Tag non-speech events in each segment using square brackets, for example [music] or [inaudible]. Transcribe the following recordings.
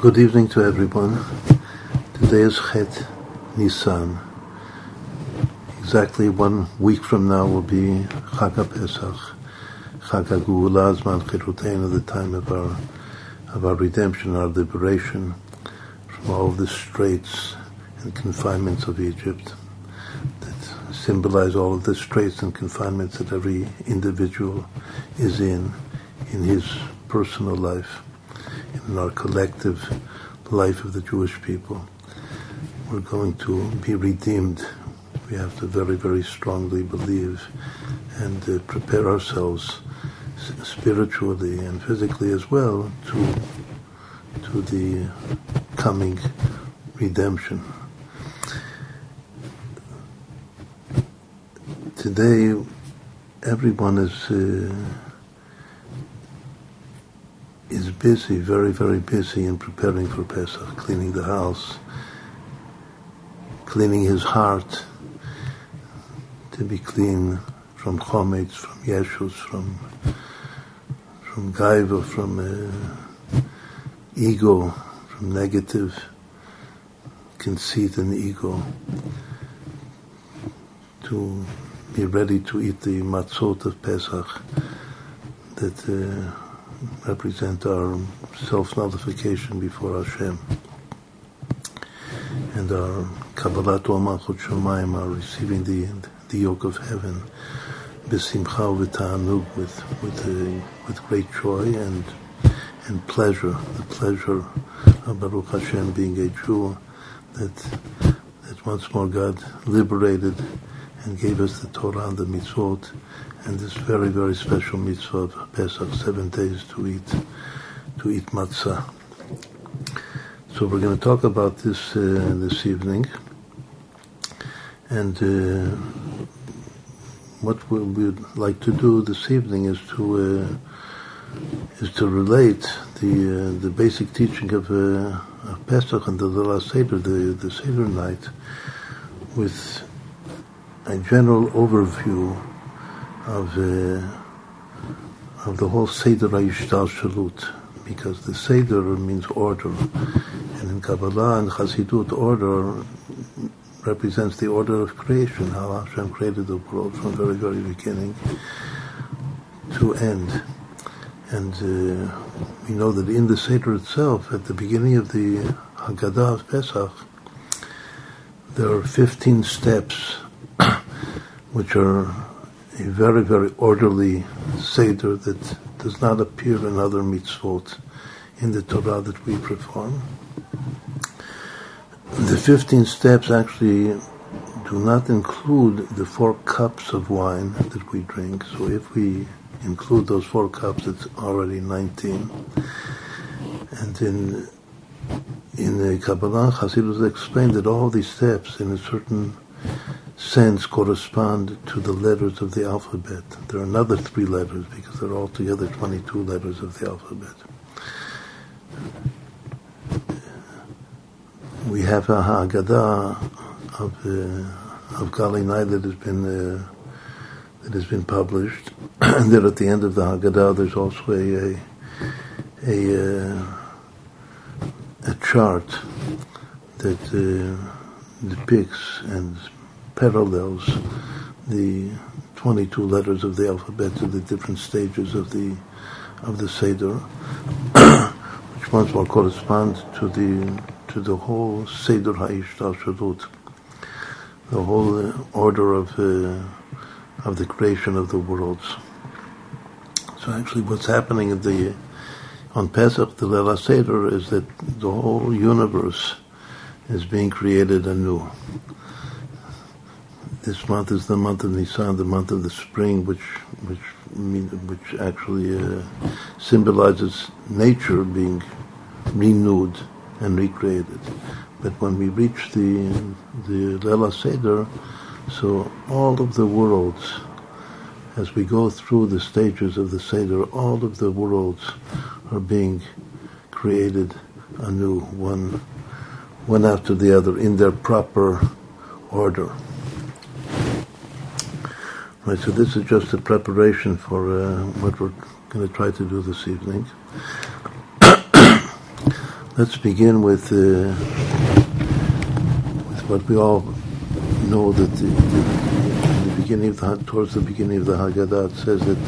Good evening to everyone. Today is Chet Nisan. Exactly one week from now will be Chag Pesach, Chag Geula, Zman Chirutein, the time of our of our redemption, our liberation from all the straits and confinements of Egypt that symbolize all of the straits and confinements that every individual is in in his personal life in our collective life of the Jewish people. We're going to be redeemed. We have to very, very strongly believe and uh, prepare ourselves spiritually and physically as well to to the coming redemption. Today, everyone is. Uh, is busy, very, very busy in preparing for Pesach, cleaning the house, cleaning his heart to be clean from chometz, from yeshus, from from gaiva, from uh, ego, from negative conceit and ego, to be ready to eat the matzot of Pesach that. Uh, represent our self-nullification before Hashem. And our Kabbalat Malchut Shemaim, our receiving the, the yoke of heaven, b'simcha v'ta'anug, with, with, with great joy and, and pleasure, the pleasure of Baruch Hashem being a Jew, that, that once more God liberated and gave us the Torah and the mitzvot, and this very, very special mitzvah of Pesach, seven days to eat, to eat matzah. So we're going to talk about this uh, this evening, and uh, what we would like to do this evening is to uh, is to relate the uh, the basic teaching of, uh, of Pesach and the last Seder, the the Seder night, with a general overview of uh, of the whole Seder Shalut, because the Seder means order, and in Kabbalah and Chassidut, order represents the order of creation, how Hashem created the world from very, very beginning to end. And uh, we know that in the Seder itself, at the beginning of the Haggadah of Pesach, there are 15 steps [coughs] which are a very, very orderly Seder that does not appear in other mitzvot in the Torah that we perform. The 15 steps actually do not include the four cups of wine that we drink. So if we include those four cups, it's already 19. And in in the Kabbalah, Hasidus explained that all these steps in a certain sense correspond to the letters of the alphabet. There are another three letters because there are altogether 22 letters of the alphabet. We have a Haggadah of uh, of Gal Einai that has been uh, that has been published, [clears throat] and then at the end of the Haggadah there's also a a, a, uh, a chart that uh, depicts and parallels the 22 letters of the alphabet to the different stages of the of the Seder, [coughs] which once more corresponds to the to the whole Seder Ha'ishtalshalut, the whole uh, order of uh, of the creation of the worlds. So actually, what's happening in the on Pesach, the Lela Seder, is that the whole universe is being created anew this month is the month of Nisan, the month of the spring, which which which actually uh, symbolizes nature being renewed and recreated. But when we reach the the Lela Seder, so all of the worlds, as we go through the stages of the Seder, all of the worlds are being created anew, one one after the other, in their proper order. Right, so this is just a preparation for uh, what we're going to try to do this evening. [coughs] Let's begin with, uh, with what we all know that the, the, the beginning of the, towards the beginning of the Haggadah says that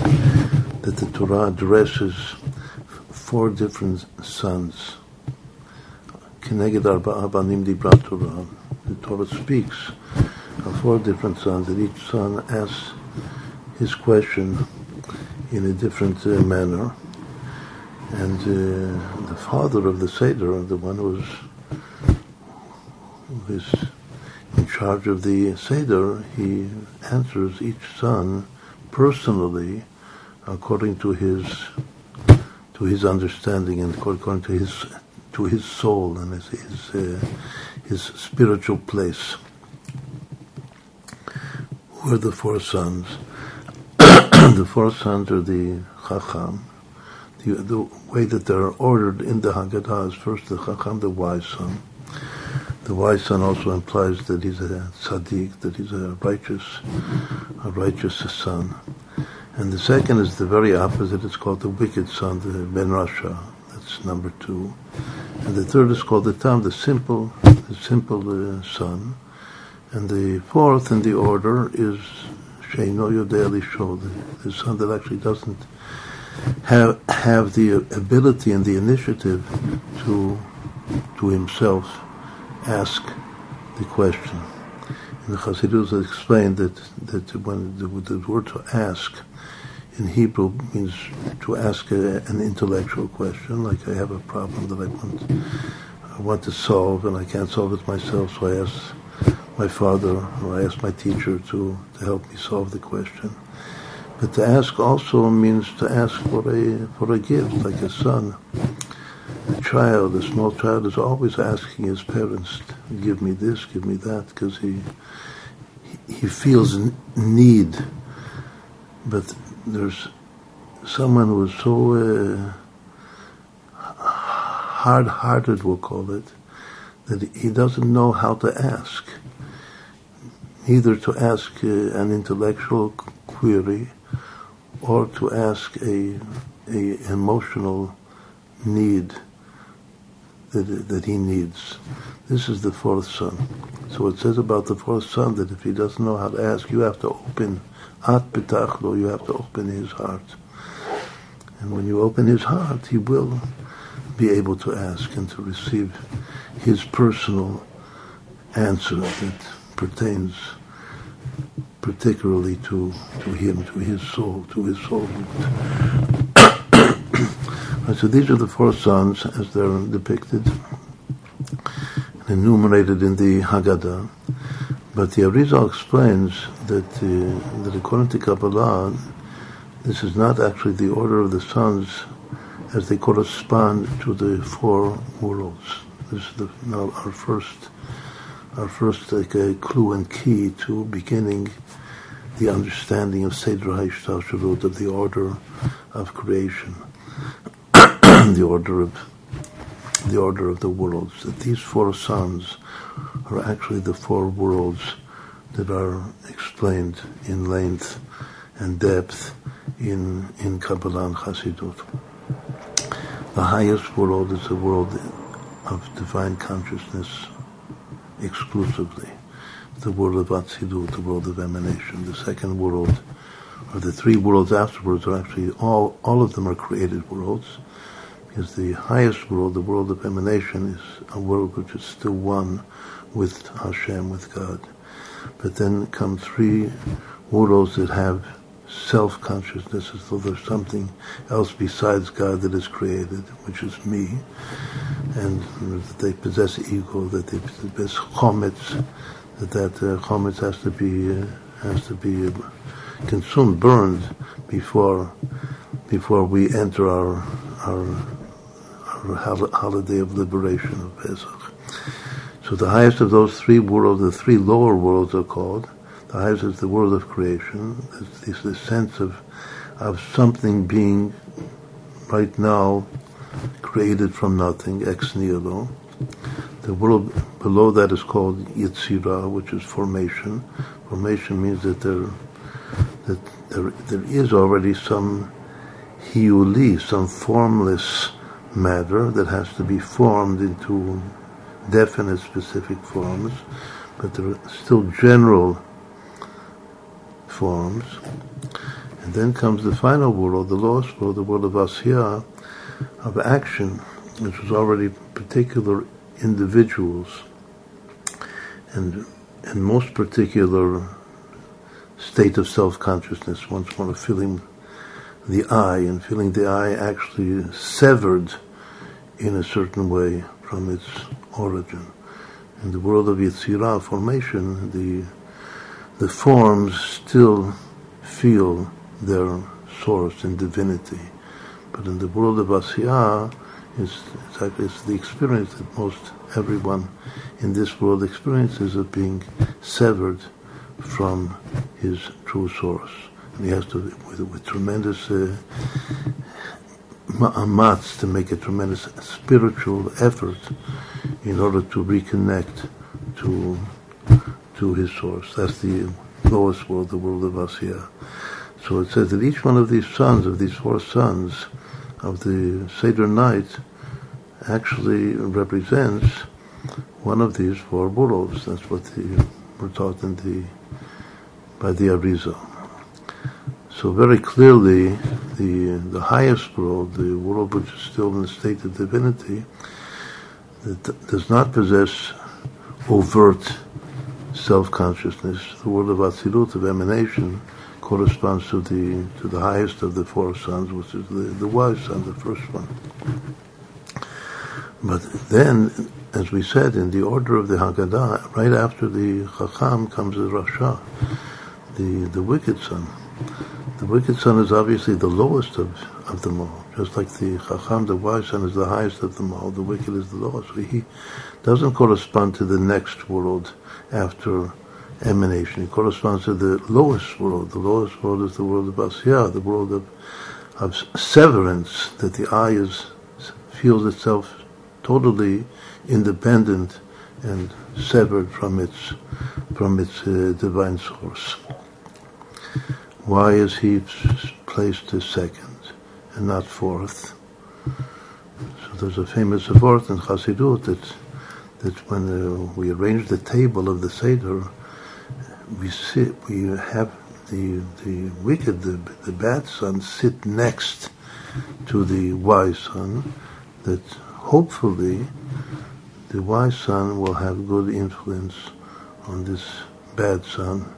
that the Torah addresses four different sons. Keneged abanim dibra Torah. The Torah speaks of four different sons, and each son asks his question in a different uh, manner. And uh, the father of the Seder, the one who's, who is in charge of the Seder, he answers each son personally according to his to his understanding and according to his to his soul and his his, uh, his spiritual place. Who are the four sons? The four sons are the Chacham, the, the way that they're ordered in the Haggadah is first the Chacham, the wise son. The wise son also implies that he's a tzaddik, that he's a righteous, a righteous son. And the second is the very opposite. It's called the wicked son, the Ben Rasha. That's number two. And the third is called the Tam, the simple, the simple uh, son. And the fourth in the order is Sheino Yodei Lisho, the, son that actually doesn't have have the ability and the initiative to to himself ask the question. In the Chassidus, explained that that when the, the word to ask in Hebrew means to ask a, an intellectual question, like I have a problem that I want I want to solve and I can't solve it myself, so I ask my father or I asked my teacher to, to help me solve the question. But to ask also means to ask for a for a gift, like a son. A child, a small child, is always asking his parents, "Give me this, give me that," because he he feels need. But there's someone who is so uh, hard-hearted, we'll call it, that he doesn't know how to ask. Either to ask uh, an intellectual query or to ask a, a emotional need that, that he needs. This is the fourth son. So it says about the fourth son that if he doesn't know how to ask, you have to open at betachlo, you have to open his heart. And when you open his heart, he will be able to ask and to receive his personal answer that pertains particularly to, to him, to his soul, to his soul. [coughs] so these are the four sons as they're depicted and enumerated in the Haggadah. But the Arizal explains that, uh, that according to Kabbalah, this is not actually the order of the sons as they correspond to the four worlds. This is the, now our first, our first like a clue and key to beginning the understanding of Seder HaIshtasharut, of the order of creation, [coughs] the order of the order of the worlds. That these four sons are actually the four worlds that are explained in length and depth in in Kabbalah and Chassidut. The highest world is the world of divine consciousness exclusively the world of Atzilut, the world of emanation. The second world, or the three worlds afterwards, are actually all, all of them are created worlds, because the highest world, the world of emanation, is a world which is still one with Hashem, with God. But then come three worlds that have self-consciousness as though there's something else besides God that is created, which is me, and that they possess ego, that they possess chometz, that that uh, chometz has to be uh, has to be uh, consumed, burned before before we enter our our, our holiday of liberation of Pesach. So the highest of those three worlds, the three lower worlds are called. The highest is the world of creation. It's, it's the sense of of something being right now created from nothing, ex nihilo. The world below that is called Yetzirah, which is formation. Formation means that there, that there, there is already some hiuli, some formless matter that has to be formed into definite specific forms, but there are still general forms. And then comes the final world, the lost world, the world of Asiyah, of action, which was already particular individuals and and most particular state of self-consciousness, once one of feeling the I and feeling the I actually severed in a certain way from its origin. In the world of Yetzirah formation, the the forms still feel their source in divinity. But in the world of Asiyah, it's, it's, the experience that most everyone in this world experiences of being severed from his true source. And he has to, with, with tremendous uh, mats, to make a tremendous spiritual effort in order to reconnect to to his source. That's the lowest world, the world of Asiyah. So it says that each one of these sons, of these four sons of the Seder night, actually represents one of these four worlds. That's what the, we're taught in the by the Arizal. So very clearly, the the highest world, the world which is still in the state of divinity, that does not possess overt self-consciousness. The world of Atzilut, of emanation, corresponds to the to the highest of the four sons, which is the, the wise son, the first one. But then, as we said, in the order of the Haggadah, right after the Chacham comes the Rasha, the, the wicked son. The wicked son is obviously the lowest of, of them all. Just like the Chacham, the wise son, is the highest of them all, the wicked is the lowest. So he doesn't correspond to the next world after emanation. It corresponds to the lowest world. The lowest world is the world of Asiyah, the world of, of severance, that the I is, feels itself totally independent and severed from its from its uh, divine source. Why is he placed as second and not fourth? So there's a famous word in Chassidut that that when uh, we arrange the table of the Seder, we sit, we have the the wicked, the, the bad son, sit next to the wise son, that hopefully the wise son will have good influence on this bad son,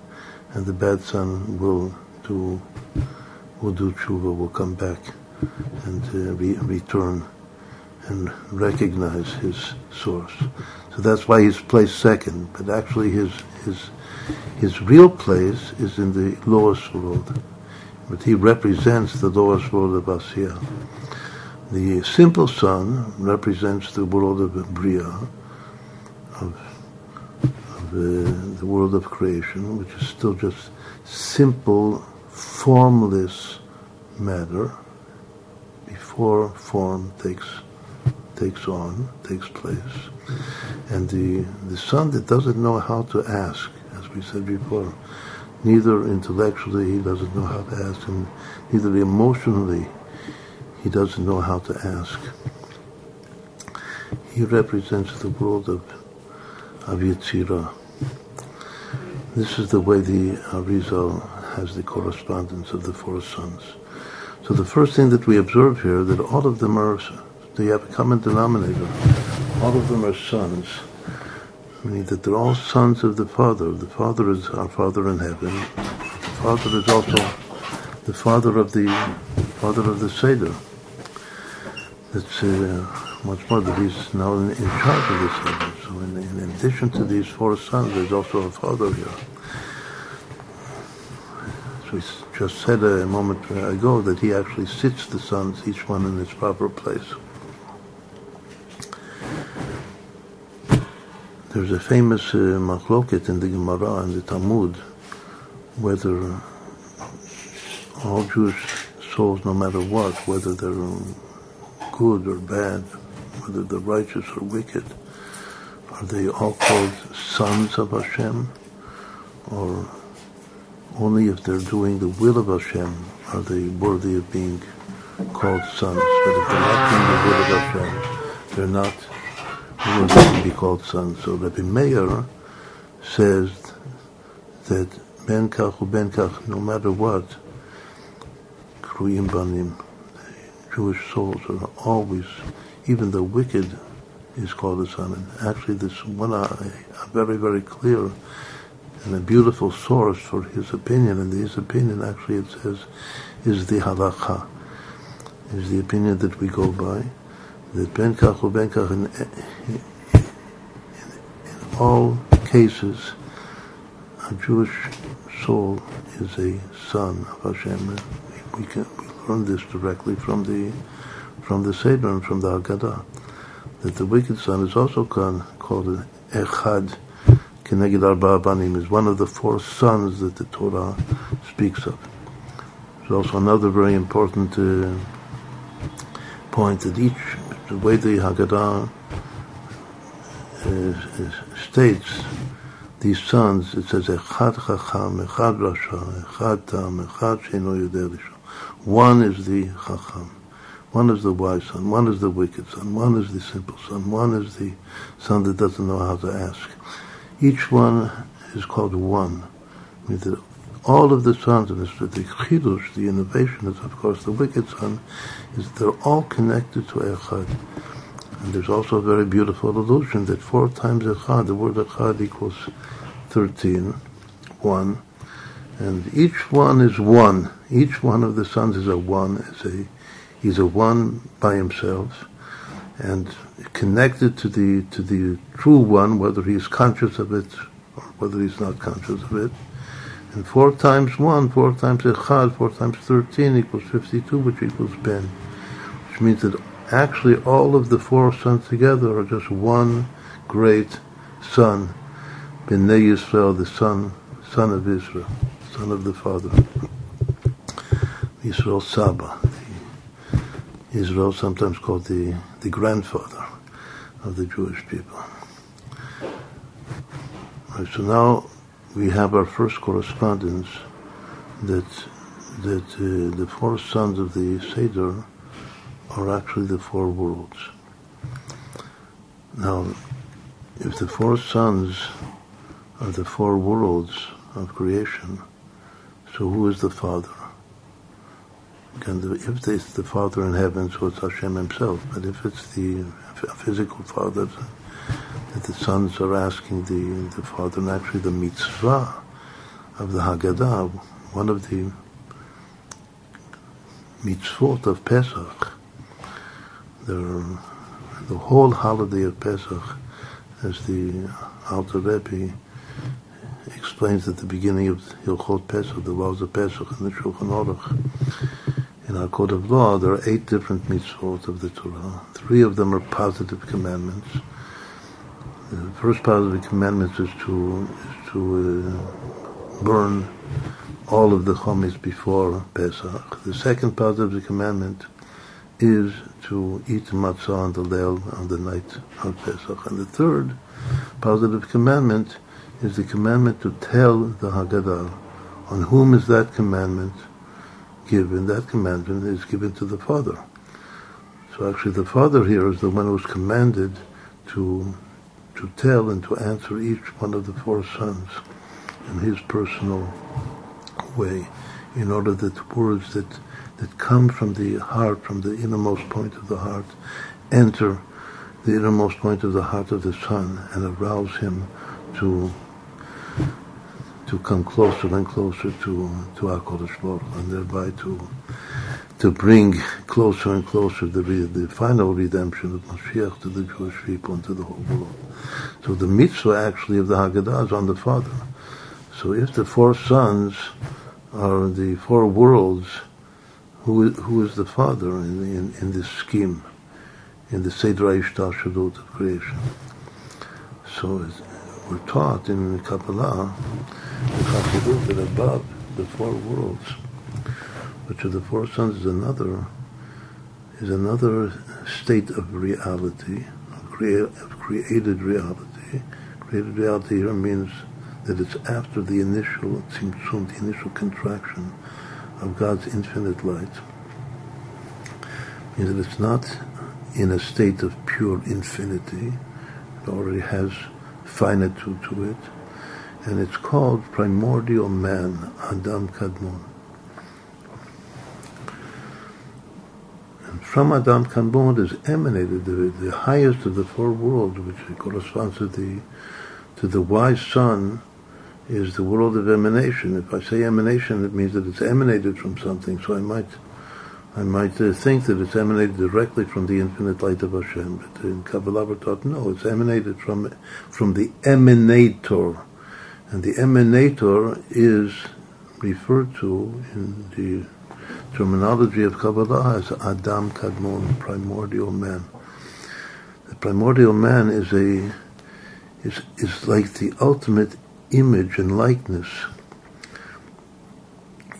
and the bad son will do will do tshuva, will come back and uh, re- return and recognize his source. So that's why he's placed second. But actually, his his his real place is in the lowest world. But he represents the lowest world of Asiyah. The simple son represents the world of Bria, of, of uh, the world of creation, which is still just simple, formless matter before form takes takes on, takes place. And the, the son that doesn't know how to ask, as we said before, neither intellectually he doesn't know how to ask, and neither emotionally he doesn't know how to ask. He represents the world of, of Yetzirah. This is the way the Arizal has the correspondence of the four sons. So the first thing that we observe here, that all of them are they have a common denominator. All of them are sons, meaning that they're all sons of the Father. The Father is our Father in heaven. The Father is also the Father of the Father of the Seder. That's uh, much more that He's now in, in charge of the Seder. So, in, in addition to these four sons, there's also a Father here. So we just said a moment ago that He actually sits the sons, each one in its proper place. There's a famous uh, machloket in the Gemara and the Talmud whether all Jewish souls, no matter what, whether they're good or bad, whether they're righteous or wicked, are they all called sons of Hashem? Or only if they're doing the will of Hashem are they worthy of being called sons. But if they're not doing the will of Hashem, they're not worthy to be called sons. So Rabbi Meir says that ben kach u ben kach, no matter what, kruyim banim, Jewish souls are always, even the wicked is called a son. And actually, this one a, a very, very clear and a beautiful source for his opinion. And his opinion, actually, it says, is the halacha, is the opinion that we go by. That ben kach or ben kach, in, in, in all cases, a Jewish soul is a son of Hashem. We, can, we learn this directly from the from the Seder and from the Haggadah that the wicked son is also called an Echad Keneged Arba is one of the four sons that the Torah speaks of. There's also another very important uh, point that each, way the Haggadah uh, states these sons, it says Echad Chacham, Echad Rasha, Echad Tam, Echad Sheino Yodeh One is the Chacham. One is the wise son, one is the wicked son, one is the simple son, one is the son that doesn't know how to ask. Each one is called one. I mean all of the sons of Mr. The chidush, the innovation is of course the wicked son, is they're all connected to Echad. And there's also a very beautiful illusion that four times Echad, the word Echad equals 13, one, and each one is one. Each one of the sons is a one, is a He's a one by himself and connected to the to the true one, whether he's conscious of it or whether he's not conscious of it. And four times one, four times echad, four times thirteen equals fifty-two, which equals ben, which means that actually all of the four sons together are just one great son, Bnei Yisrael, the son, son of Israel, son of the Father, Israel Saba, Israel, sometimes called the, the grandfather of the Jewish people. Right, so now we have our first correspondence that that uh, the four sons of the Seder are actually the four worlds. Now, if the four sons are the four worlds of creation, so who is the Father? And if it's the Father in heaven, so it's Hashem Himself. But if it's the physical Father, that the sons are asking the, the Father, and actually the mitzvah of the Haggadah, one of the mitzvot of Pesach, the, the whole holiday of Pesach, as the Alter Rebbe explains at the beginning of Hilchot Pesach, the laws of Pesach and the Shulchan Aruch, in our code of law, there are eight different mitzvot of the Torah. Three of them are positive commandments. The first positive commandment is to is to uh, burn all of the chometz before Pesach. The second positive commandment is to eat matzah on the leil on the night of Pesach. And the third positive commandment is the commandment to tell the Haggadah. On whom is that commandment? given, that commandment is given to the Father. So actually the Father here is the one who's commanded to to tell and to answer each one of the four sons in his personal way, in order that words that that come from the heart, from the innermost point of the heart, enter the innermost point of the heart of the Son and arouse him to to come closer and closer to to HaKadosh Baruch and thereby to to bring closer and closer the the final redemption of Mashiach to the Jewish people and to the whole world. So the mitzvah actually of the Haggadah is on the Father. So if the four sons are the four worlds, who who is the Father in in, in this scheme, in the Seder Ishtashalut of creation? So we're taught in Kabbalah the Chassidut that above the four worlds, which are the four sons, is another is another state of reality, of, of created reality. Created reality here means that it's after the initial tzimtzum, the initial contraction of God's infinite light. means that it's not in a state of pure infinity. It already has finitude to it. And it's called primordial man, Adam Kadmon. From Adam Kadmon is emanated the, the highest of the four worlds, which corresponds to the to the wise son is the world of emanation. If I say emanation, it means that it's emanated from something. So I might, I might uh, think that it's emanated directly from the infinite light of Hashem. But in Kabbalah we're taught no, it's emanated from from the emanator, and the emanator is referred to in the terminology of Kabbalah is Adam Kadmon, primordial man. The primordial man is a is is like the ultimate image and likeness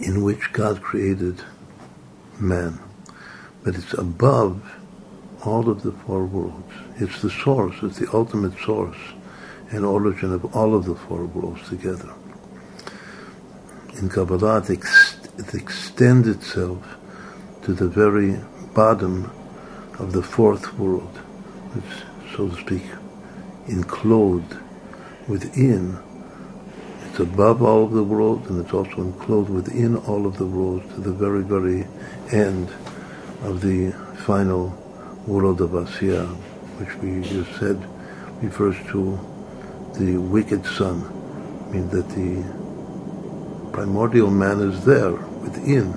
in which God created man. But it's above all of the four worlds. It's the source, it's the ultimate source and origin of all of the four worlds together. In Kabbalah, it, it extends itself to the very bottom of the fourth world, which, so to speak, enclosed within. It's above all of the world and it's also enclosed within all of the worlds to the very, very end of the final world of Asiya, which we just said refers to the wicked son, means that the primordial man is there within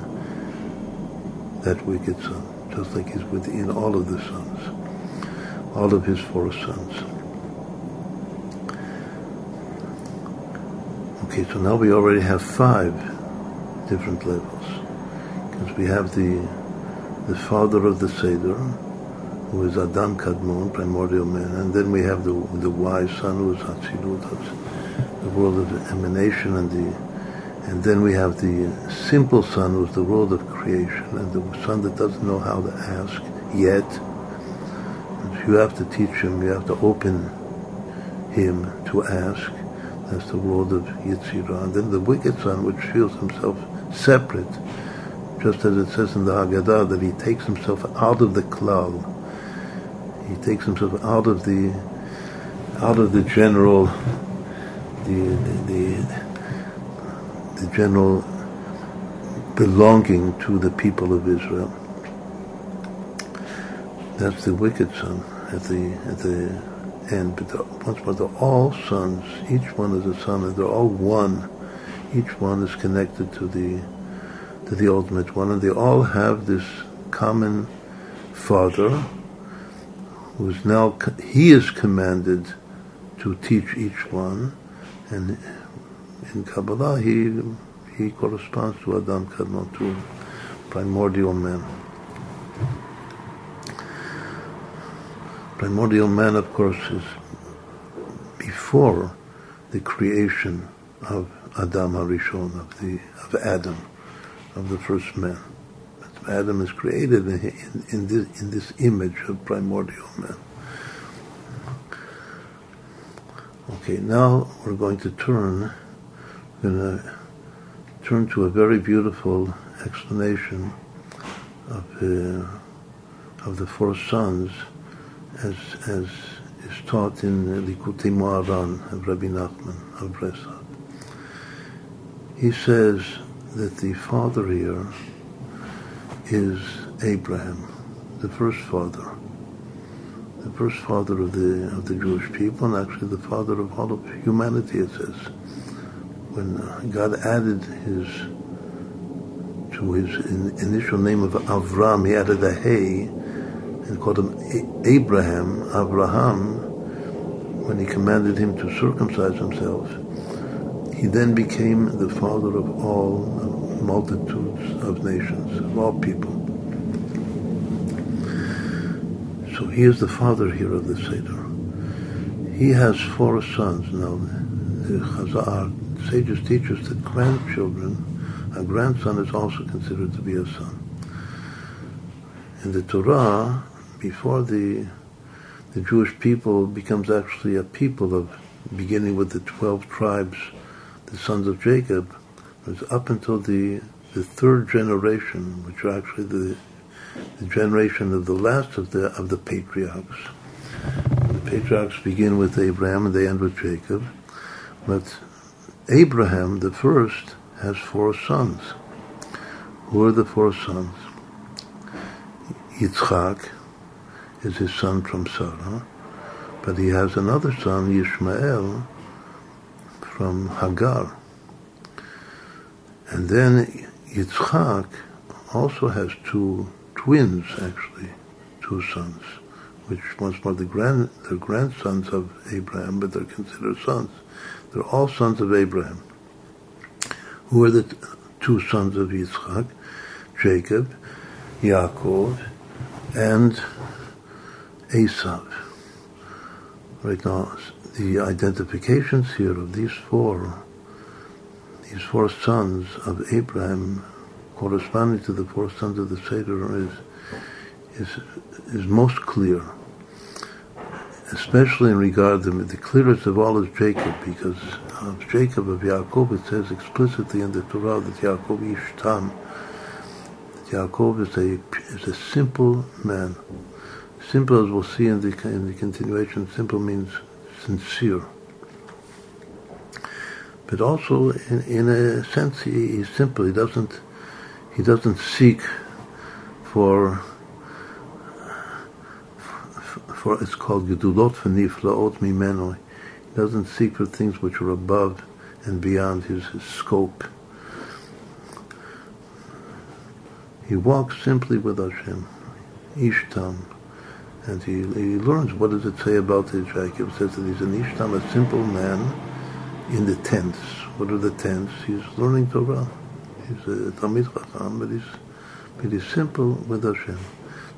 that wicked son, just like he's within all of the sons, all of his four sons. Okay, so now we already have five different levels. Because we have the the father of the Seder, who is Adam Kadmon, primordial man, and then we have the the wise son, who is Hatzilut, the world of emanation, and the and then we have the simple son, who is the world of creation, and the son that doesn't know how to ask yet. you have to teach him, you have to open him to ask. That's the world of Yetzirah. And then the wicked son, which feels himself separate, just as it says in the Haggadah, that he takes himself out of the klal. He takes himself out of the out of the general the the, the, general belonging to the people of Israel. That's the wicked son at the at the and but the, once more, they're all sons. Each one is a son, and they're all one. Each one is connected to the to the ultimate one, and they all have this common father, who is now he is commanded to teach each one, and in Kabbalah he he corresponds to Adam Kadmon, to primordial man. primordial man, of course, is before the creation of Adam Harishon, of the of Adam, of the first man. Adam is created in, in, in, this, in this image of primordial man. Okay, now we're going to turn. Going to turn to a very beautiful explanation of uh, of the four sons as, as is taught in Likutei Moharan of Rabbi Nachman of Breslau. He says that the father here is Abraham, the first father, the first father of the of the Jewish people, and actually the father of all of humanity. It says when God added his to his in, initial name of Avram, he added a hey and called him Abraham, Abraham, when he commanded him to circumcise himself, he then became the father of all multitudes of nations, of all people. So he is the father here of the Seder. He has four sons now. The Chazal sages teach us that grandchildren, a grandson is also considered to be a son. In the Torah, before the the Jewish people becomes actually a people of beginning with the twelve tribes, the sons of Jacob, was up until the the third generation, which are actually the the generation of the last of the of the patriarchs. The patriarchs begin with Abraham and they end with Jacob, but Abraham, the first, has four sons. Who are the four sons? Yitzchak is his son from Sarah, but he has another son, Yishmael, from Hagar. And then Yitzchak also has two twins, actually, two sons, which once more the grand, they're grandsons of Abraham, but they're considered sons. They're all sons of Abraham. Who are the two sons of Yitzchak? Jacob, Yaakov, and Esav. Right now, the identifications here of these four, these four sons of Abraham, corresponding to the four sons of the Seder, is is is most clear. Especially in regard to the clearest of all is Jacob, because of Jacob of Yaakov it says explicitly in the Torah that Yaakov Ishtam. Yaakov is a is a simple man. Simple, as we'll see in the in the continuation, simple means sincere. But also, in, in a sense, he, he's simple. He doesn't he doesn't seek for for it's called gedulot v'niflaot mimeno. He doesn't seek for things which are above and beyond his, his scope. He walks simply with Hashem, Ishtam, and he, he learns what does it say about the Jacob. It says that he's an Ishtam, a simple man in the tents. What are the tents? He's learning Torah. He's a Talmid Chacham, but he's, but he's simple with Hashem.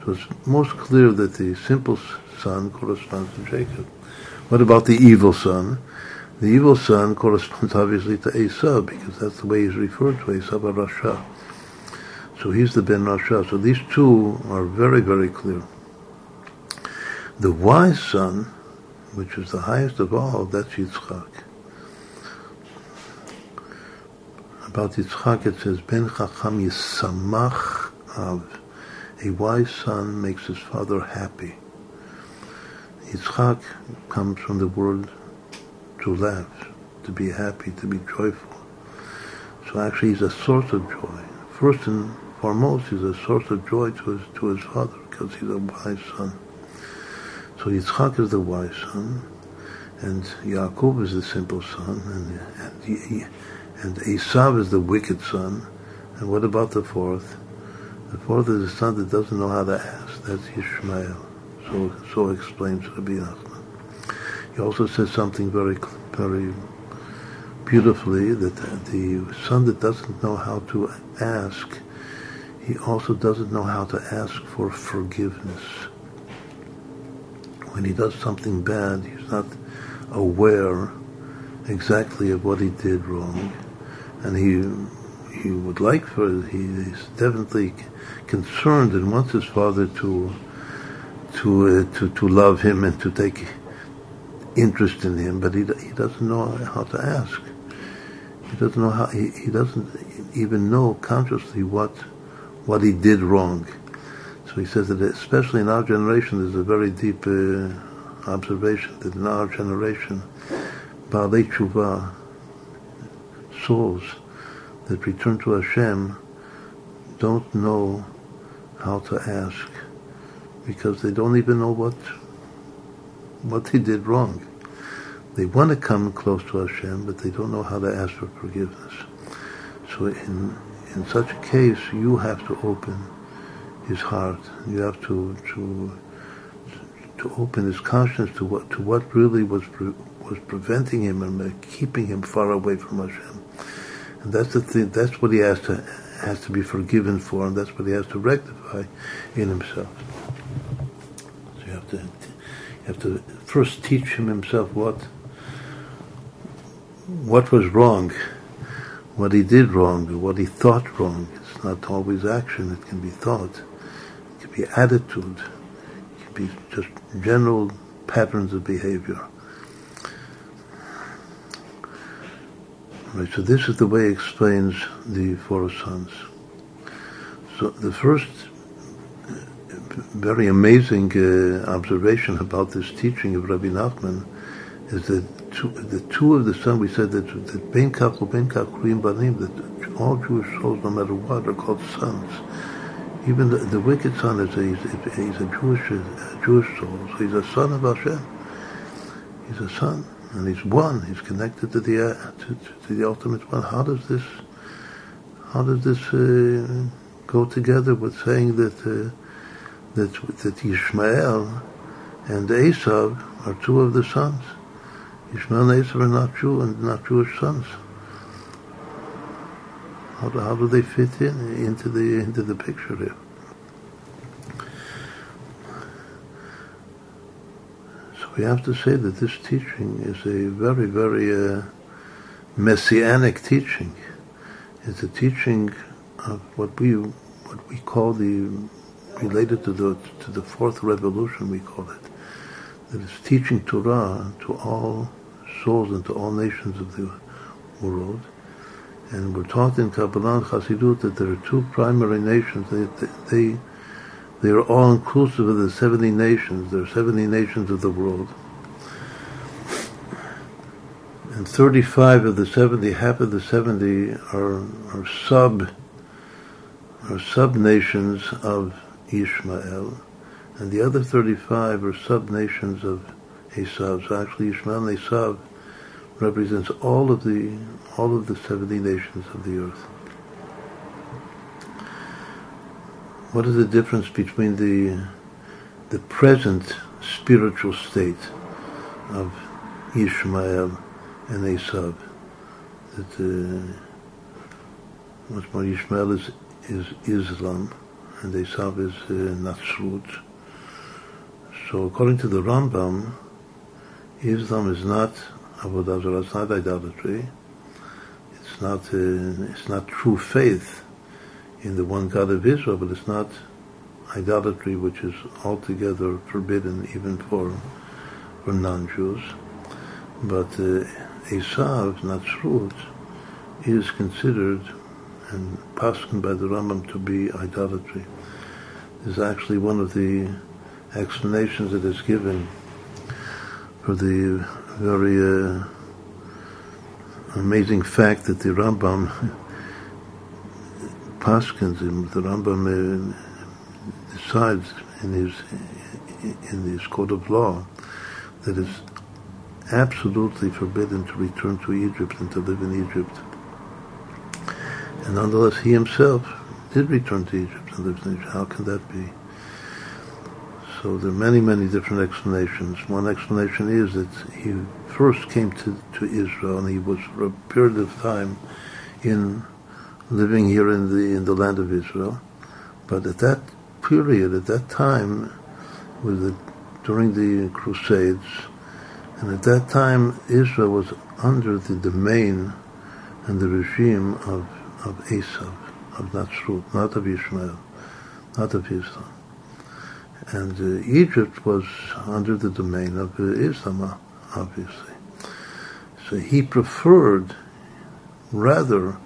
So it's most clear that the simple son corresponds to Jacob. What about the evil son? The evil son corresponds [laughs] obviously to Esau because that's the way he's referred to, Esau Rasha. So he's the Ben Rasha. So these two are very, very clear. The wise son, which is the highest of all, that's Yitzchak. About Yitzchak it says, Ben Chacham Yisamach Av. A wise son makes his father happy. Yitzchak comes from the word to laugh, to be happy, to be joyful. So actually he's a source of joy. First and foremost, he's a source of joy to his, to his father because he's a wise son. So Yitzchak is the wise son, and Yaakov is the simple son, and, and, and Esav is the wicked son. And what about the fourth? The fourth is the son that doesn't know how to ask. That's Ishmael. So, so explains Rabbi Nachman. He also says something very, very beautifully that the son that doesn't know how to ask, he also doesn't know how to ask for forgiveness. When he does something bad, he's not aware exactly of what he did wrong, and he he would like for he is definitely concerned and wants his father to to uh, to to love him and to take interest in him, but he he doesn't know how to ask. He doesn't know how he, he doesn't even know consciously what what he did wrong. So he says that especially in our generation, there's a very deep uh, observation that in our generation, Baalei Tshuva, souls that return to Hashem, don't know how to ask because they don't even know what what they did wrong. They want to come close to Hashem, but they don't know how to ask for forgiveness. So in in such a case, you have to open his heart. You have to to to open his conscience to what to what really was pre, was preventing him and keeping him far away from Hashem. And that's the thing. That's what he has to has to be forgiven for, and that's what he has to rectify in himself. So you have to you have to first teach him himself what what was wrong, what he did wrong, what he thought wrong. It's not always action; it can be thought, it can be attitude, it can be just general patterns of behavior. Right, so this is the way he explains the four sons. So the first very amazing uh, observation about this teaching of Rabbi Nachman is that two, the two of the sons, we said that, that Ben Kach Ben Kach Banim, that all Jewish souls, no matter what, are called sons. Even the, the wicked son is a, he's, he's a Jewish a Jewish soul, so he's a son of Hashem. He's a son, and he's one. He's connected to the uh, to, to, the ultimate one. How does this how does this uh, go together with saying that uh, that that Ishmael and Esav are two of the sons? Ishmael and Esav are not Jew and not Jewish sons. How do, how do they fit in into the into the picture here? So we have to say that this teaching is a very very uh, messianic teaching. It's a teaching of what we what we call the related to the to the fourth revolution we call it. That is teaching Torah to all souls and to all nations of the world and we're taught in Kabbalah and Chassidut that there are two primary nations. They, they, they are all inclusive of the 70 nations. There are 70 nations of the world. And 35 of the 70, half of the 70 are, are sub are sub nations of Ishmael, and the other 35 are sub nations of Esav. So actually, Ishmael and Esav represents all of the all of the 70 nations of the earth. What is the difference between the the present spiritual state of Ishmael and Esav? That uh, what's more, Ishmael is is Islam and Esav is uh, Natsrut. So according to the Rambam, Islam is not Avodah Zarah. It's not idolatry. It's not, uh, it's not true faith in the one God of Israel, but it's not idolatry, which is altogether forbidden even for, for non-Jews. But uh, Esav, Natsrut, is considered and passed by the Rambam to be idolatry. Is actually one of the explanations that is given for the very uh, amazing fact that the Rambam Paskins, the Rambam uh, decides in his in his code of law that it's absolutely forbidden to return to Egypt and to live in Egypt. And nonetheless, he himself did return to Egypt and lived in Egypt. How can that be? So there are many, many different explanations. One explanation is that he first came to, to Israel and he was for a period of time in living here in the in the land of Israel. But at that period, at that time, was the, during the Crusades, and at that time Israel was under the domain and the regime of of Esav, of Natsrut, not of Ishmael, not of Islam and uh, Egypt was under the domain of uh, Islam, obviously. So he preferred, rather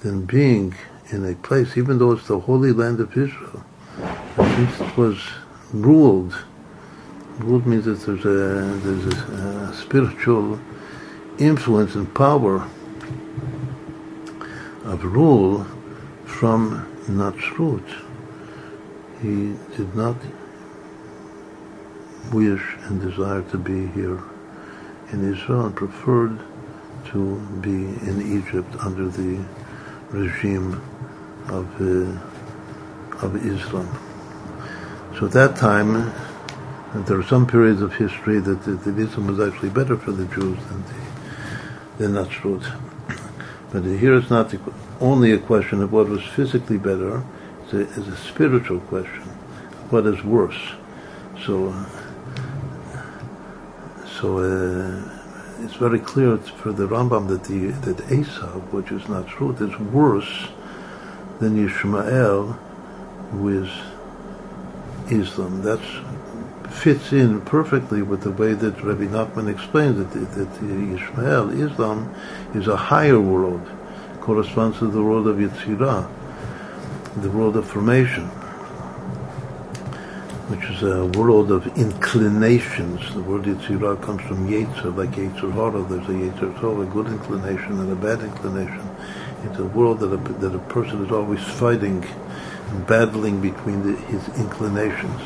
than being in a place, even though it's the Holy Land of Israel, since it was ruled, ruled means that there's a, there's a, a spiritual influence and power of rule from Natsrut. He did not wish and desire to be here in Israel and preferred to be in Egypt under the regime of, uh, of Islam. So at that time, there are some periods of history that, that, Islam was actually better for the Jews than the, than Natsrut. But here it's not the, only a question of what was physically better, it's a, it's a spiritual question. What is worse? So so uh, it's very clear for the Rambam that the that Esav, which is Natsrut, is worse than Yishmael, who is Islam. That fits in perfectly with the way that Rabbi Nachman explains it, that, that Islam, is a higher world, corresponds to the world of Yetzirah, the world of formation. which is a world of inclinations. The word Yetzirah comes from Yetzer, like Yetzer Hara. There's a Yetzer Tov, a good inclination and a bad inclination. It's a world that a, that a person is always fighting and battling between the, his inclinations.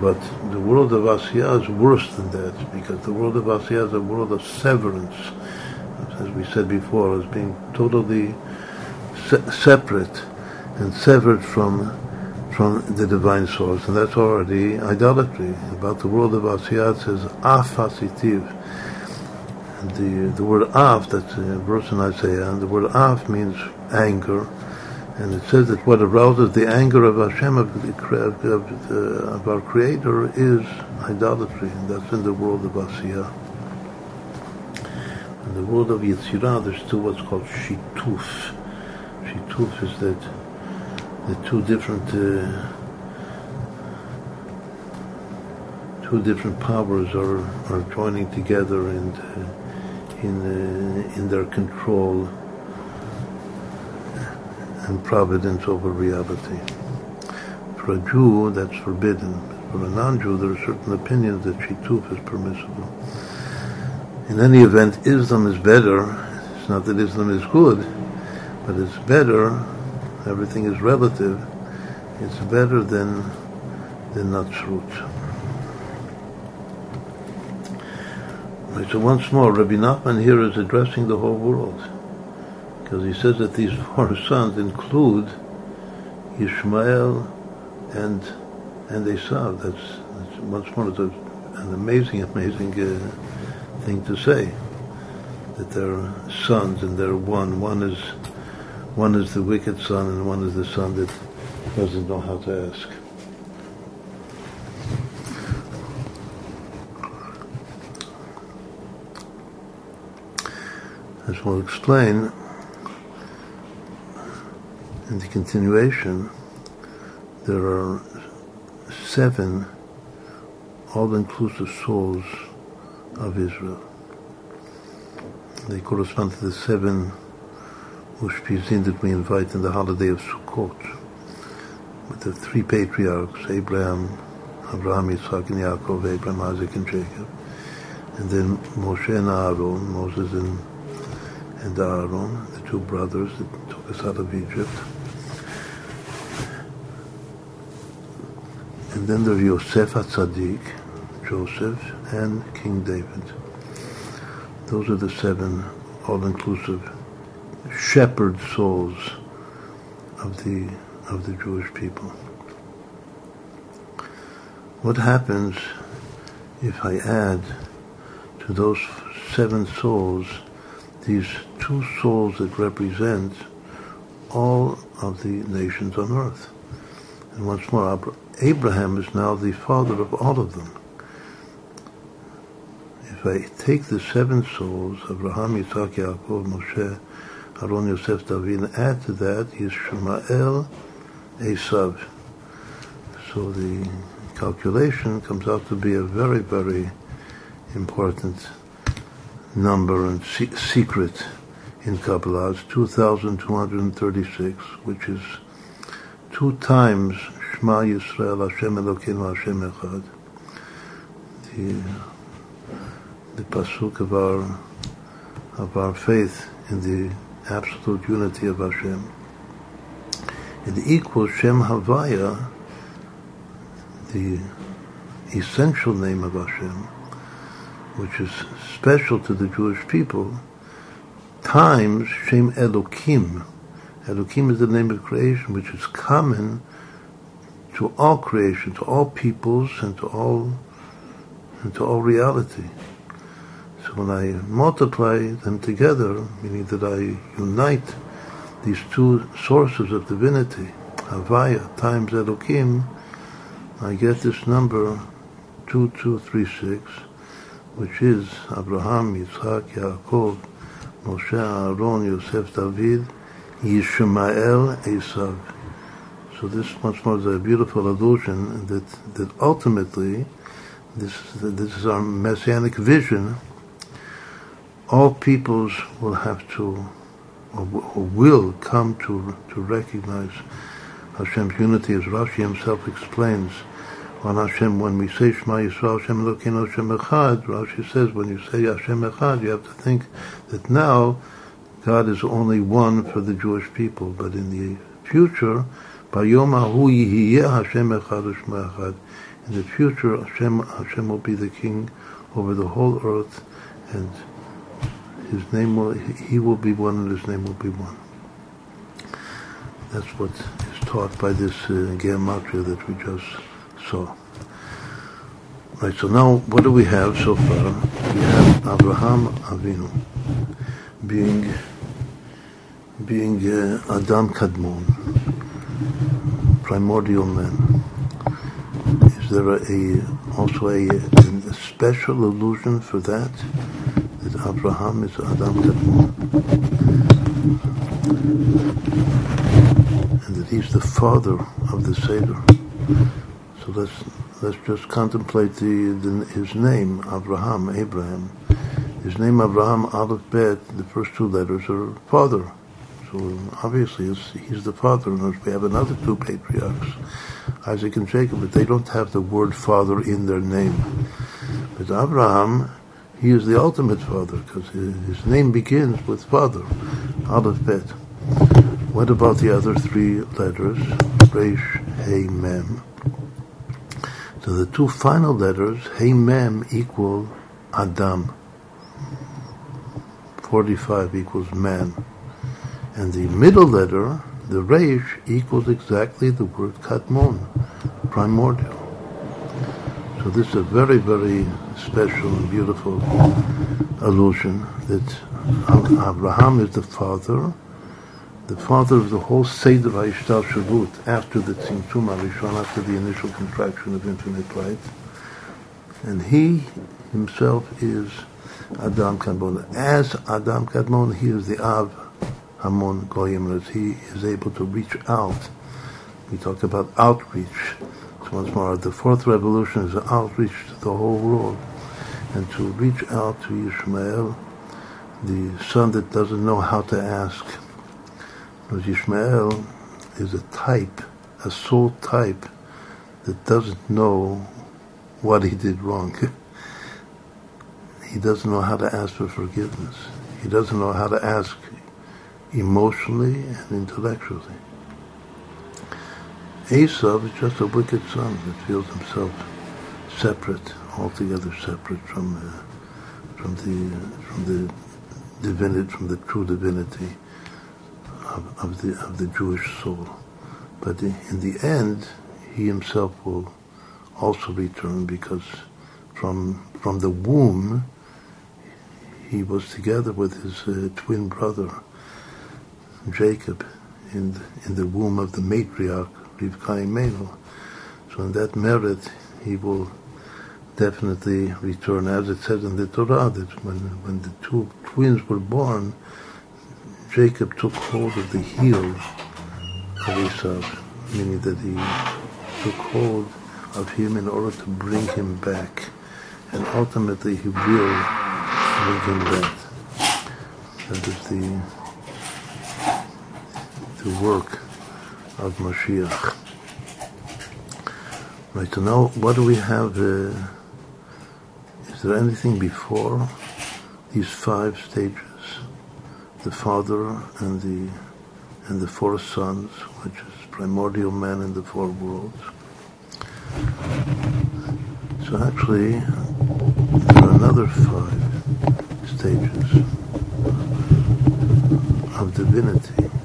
But the world of Asiya is worse than that, because the world of Asiya is a world of severance, as we said before, as being totally se- separate and severed from from the divine source, and that's already idolatry. About the world of Asiya, it says af asitiv. The the word af, that's a verse in Isaiah, and the word af means anger, and it says that what arouses the anger of Hashem, of, of, of, of our Creator, is idolatry, and that's in the world of Asiya. In the world of Yetzirah, there's still what's called shituf. Shituf is that the two different uh, two different powers are, are joining together and uh, in uh, in their control and providence over reality. For a Jew, that's forbidden. For a non-Jew, there are certain opinions that shituf is permissible. In any event, Islam is better. It's not that Islam is good, but it's better everything is relative, it's better than than Natsrut. So once more, Rabbi Nachman here is addressing the whole world because he says that these [laughs] four sons include Ishmael and and Esav. That's, that's once more it's an amazing, amazing uh, thing to say that they're sons and they're one. One is one is the wicked son and one is the son that doesn't know how to ask. As we'll explain in the continuation, there are seven all-inclusive souls of Israel. They correspond to the seven Ushpizin that we invite in the holiday of Sukkot with the three patriarchs, Abraham, Abraham, Yitzhak, and Yaakov, Abraham, Isaac, and Jacob. And then Moshe and Aaron, Moses and, and Aaron, the two brothers that took us out of Egypt. And then there's Yosef HaTzadik, Joseph, and King David. Those are the seven all-inclusive shepherd souls of the of the Jewish people. What happens if I add to those seven souls these two souls that represent all of the nations on earth? And once more, Abraham is now the father of all of them. If I take the seven souls, Abraham, Yitzhak, Yaakov, Moshe, Aaron Yosef David, and add to that Yishmael Esav. So the calculation comes out to be a very, very important number and se- secret in Kabbalah. It's 2,236, which is two times Yisrael Hashem Elokeinu Hashem Echad. The, the pasuk of our of our faith in the absolute unity of Hashem. It equals Shem Havaya, the essential name of Hashem, which is special to the Jewish people, times Shem Elokim. Elokim is the name of creation, which is common to all creation, to all peoples, and to all and to all reality. So when I multiply them together, meaning that I unite these two sources of divinity, Havaya times Elokim, I get this number 2236, which is Abraham, Yitzhak, Yaakov, Moshe, Aaron, Yosef, David, Yishmael, Esav. So this once more is a beautiful illusion that, that ultimately this, this is our messianic vision all peoples will have to, or, will come to, to recognize Hashem's unity, as Rashi himself explains. on Hashem, when we say Shema Yisrael, Hashem Elokeinu, Hashem Echad, Rashi says when you say Hashem Echad, you have to think that now God is only one for the Jewish people, but in the future, In the future, Hashem, Hashem will be the king over the whole earth, and his name will, he will be one, and his name will be one. That's what is taught by this uh, gematria that we just saw. Right, so now what do we have so far? We have Abraham Avinu being being uh, Adam Kadmon, primordial man. Is there a, also a, a, special allusion for that? That Abraham is Adam and that he's the father of the Seder. So let's let's just contemplate the, the his name, Abraham, Abraham. His name, Abraham, Aleph Bet. The first two letters are father. So obviously he's the father. And we have another two patriarchs, Isaac and Jacob, but they don't have the word father in their name. But Abraham, he is the ultimate father because his name begins with father, Aleph Bet. What about the other three letters, Resh, Hey, Mem? So the two final letters, Hey Mem, equal Adam. 45 equals man. And the middle letter, the Resh, equals exactly the word Kadmon, primordial. So this is a very, very special and beautiful allusion that Abraham is the father, the father of the whole Seder HaHishtalshelut after the Tzimtzum HaRishon, after the initial contraction of infinite light. And he himself is Adam Kadmon. As Adam Kadmon, he is the Av Hamon Goyim, as he is able to reach out. We talked about outreach. So once more, the fourth revolution is an outreach to the whole world. And to reach out to Ishmael, the son that doesn't know how to ask, because Ishmael is a type, a soul type that doesn't know what he did wrong. [laughs] he doesn't know how to ask for forgiveness. He doesn't know how to ask emotionally and intellectually. Esau is just a wicked son that feels himself separate, altogether separate from uh, from the from the divinity, from the true divinity of, of, the of the Jewish soul. But in the end, he himself will also return because from from the womb he was together with his uh, twin brother Jacob in the, in the womb of the matriarch Rivka Imenu. So in that merit he will definitely return, as it says in the Torah that when when the two twins were born, Jacob took hold of the heel of Esau, meaning that he took hold of him in order to bring him back. And ultimately he will bring him back. That is the the work of Mashiach. Right, so now what do we have? Uh, is there anything before these five stages? the Father and the and the four sons, which is primordial man in the four worlds. So actually, there are another five stages of divinity.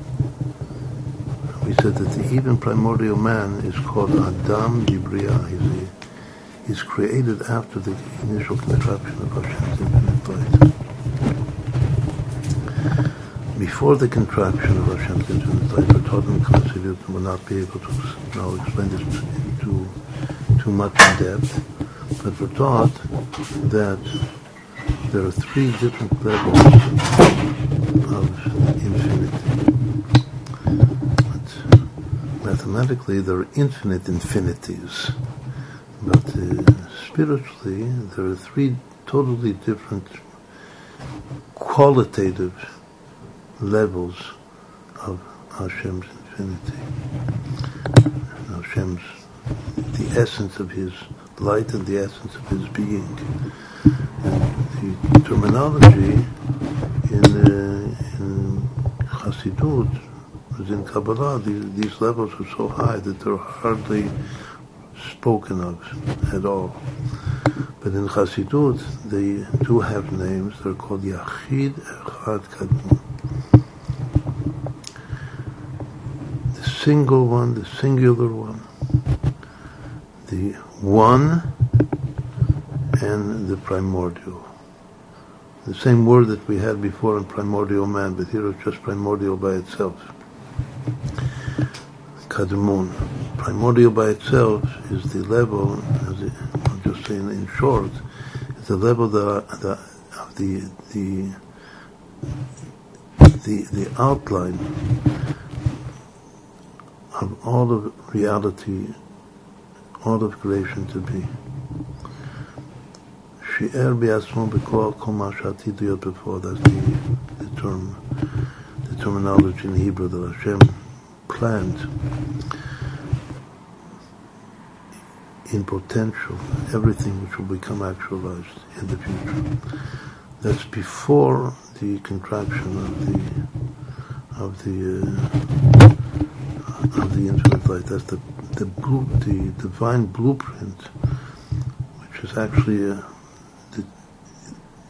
Said that the even primordial man is called Adam Dibria. He's, he's created after the initial contraction of Hashem's infinite light before the contraction of Hashem's infinite light, for Totem Chassidut will not be able to now explain this too, too much in depth, but we're taught that there are three different levels of mathematically, there are infinite infinities, but uh, spiritually, there are three totally different qualitative levels of Hashem's infinity. Hashem's, the essence of his light and the essence of his being. And the terminology in, uh, in Hasidut, in Kabbalah, these, these levels are so high that they're hardly spoken of at all. But in Hasidut, they do have names. They're called Yachid Echad Kadmon. The single one, the singular one, the one, and the primordial. The same word that we had before in primordial man, but here it's just primordial by itself. Kadmon. Primordial by itself is the level, as I'm just saying in short, is the level that, that of the, the the the outline of all of reality, all of creation to be. She'er b'asmo b'kol kol ma'shatid before, that's the, the term terminology in Hebrew that Hashem planned in potential everything which will become actualized in the future. That's before the contraction of the of the uh, of the infinite light. That's the the, the divine blueprint, which is actually a, the,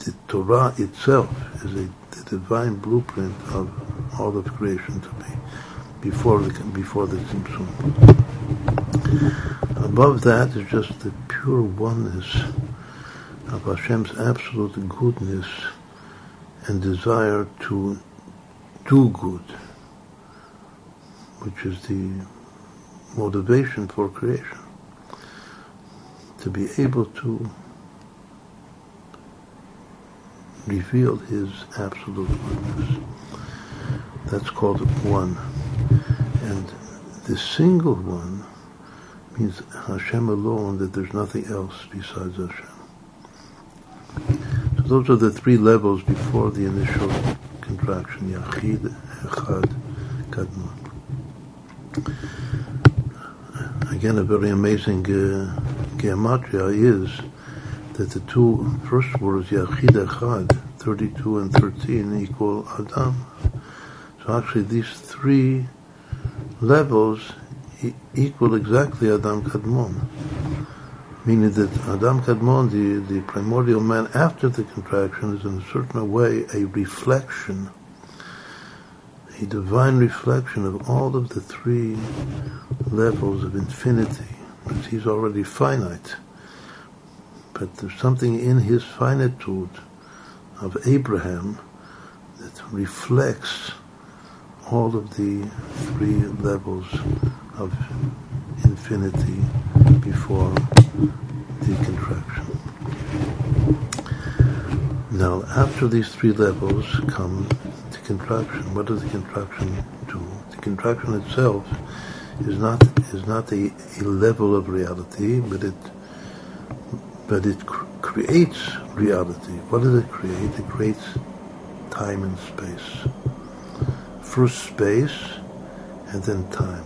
the Torah itself is a the divine blueprint of all of creation to be before the before the Tzimtzum. Above that is just the pure oneness of Hashem's absolute goodness and desire to do good, which is the motivation for creation. To be able to reveal His absolute goodness. That's called one. And the single one means Hashem alone, that there's nothing else besides Hashem. So those are the three levels before the initial contraction, Yachid, Echad, Kadmon. Again, a very amazing uh, gematria is that the two first words, Yachid, Echad, 32 and 13, equal Adam. So actually these three levels equal exactly Adam Kadmon. Meaning that Adam Kadmon, the, the primordial man after the contraction, is in a certain way a reflection, a divine reflection of all of the three levels of infinity. Because he's already finite. But there's something in his finitude of Abraham that reflects all of the three levels of infinity before the contraction. Now, after these three levels come the contraction. What does the contraction do? The contraction itself is not is not a, a level of reality, but it but it cr- creates reality. What does it create? It creates time and space. First space, and then time.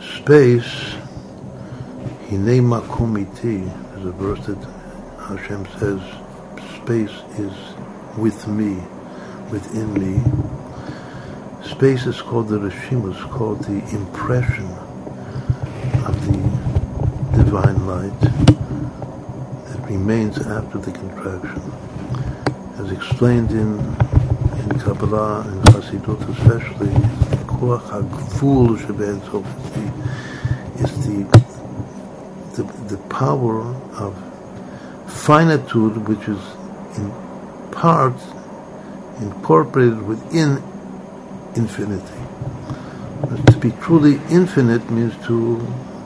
space, Hine makomiti, is a verse that Hashem says, space is with me, within me. Space is called the Rishimu, it's called the impression of the divine light that remains after the contraction. As explained in Kabbalah and Hasidut especially, Koach HaGvul Sheben Sof, is the, the, the power of finitude which is in part incorporated within infinity. To be truly infinite means to